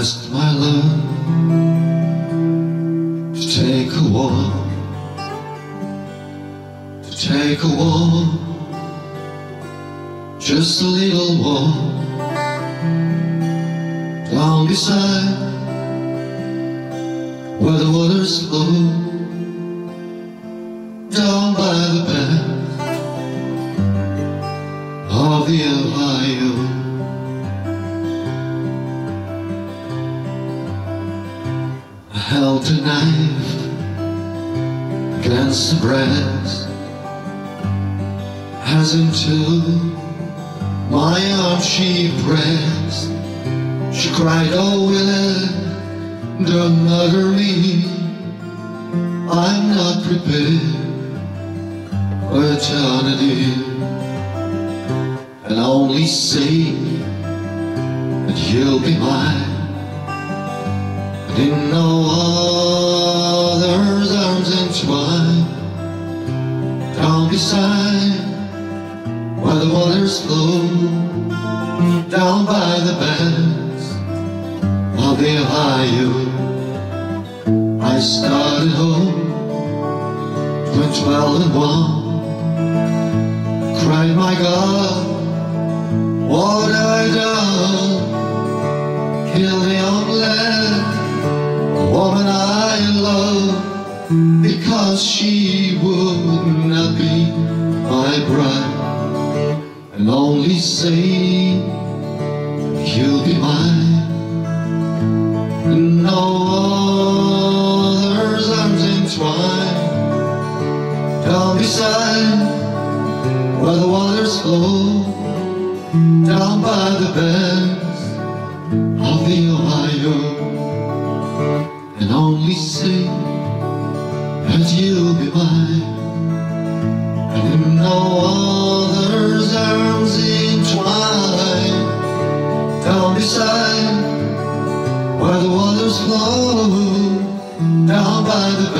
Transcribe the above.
asked my love to take a walk, to take a walk, just a little walk down beside where the waters flow down by the path of the Ohio. Held a knife against the breast as into my arms she pressed. She cried, Oh, Willie, don't murder me. I'm not prepared for eternity. And only say that you'll be mine. In no other's arms entwined. Down beside where the waters flow down by the banks of the Ohio. I started home between twelve and one. Cried, my God, what because she would not be my bride and only say you'll be mine. And no other's arms entwined down beside where the waters flow down by the banks of the Ohio and only say and you'll be by, And in no other's arms entwined, down beside where the waters flow, down by the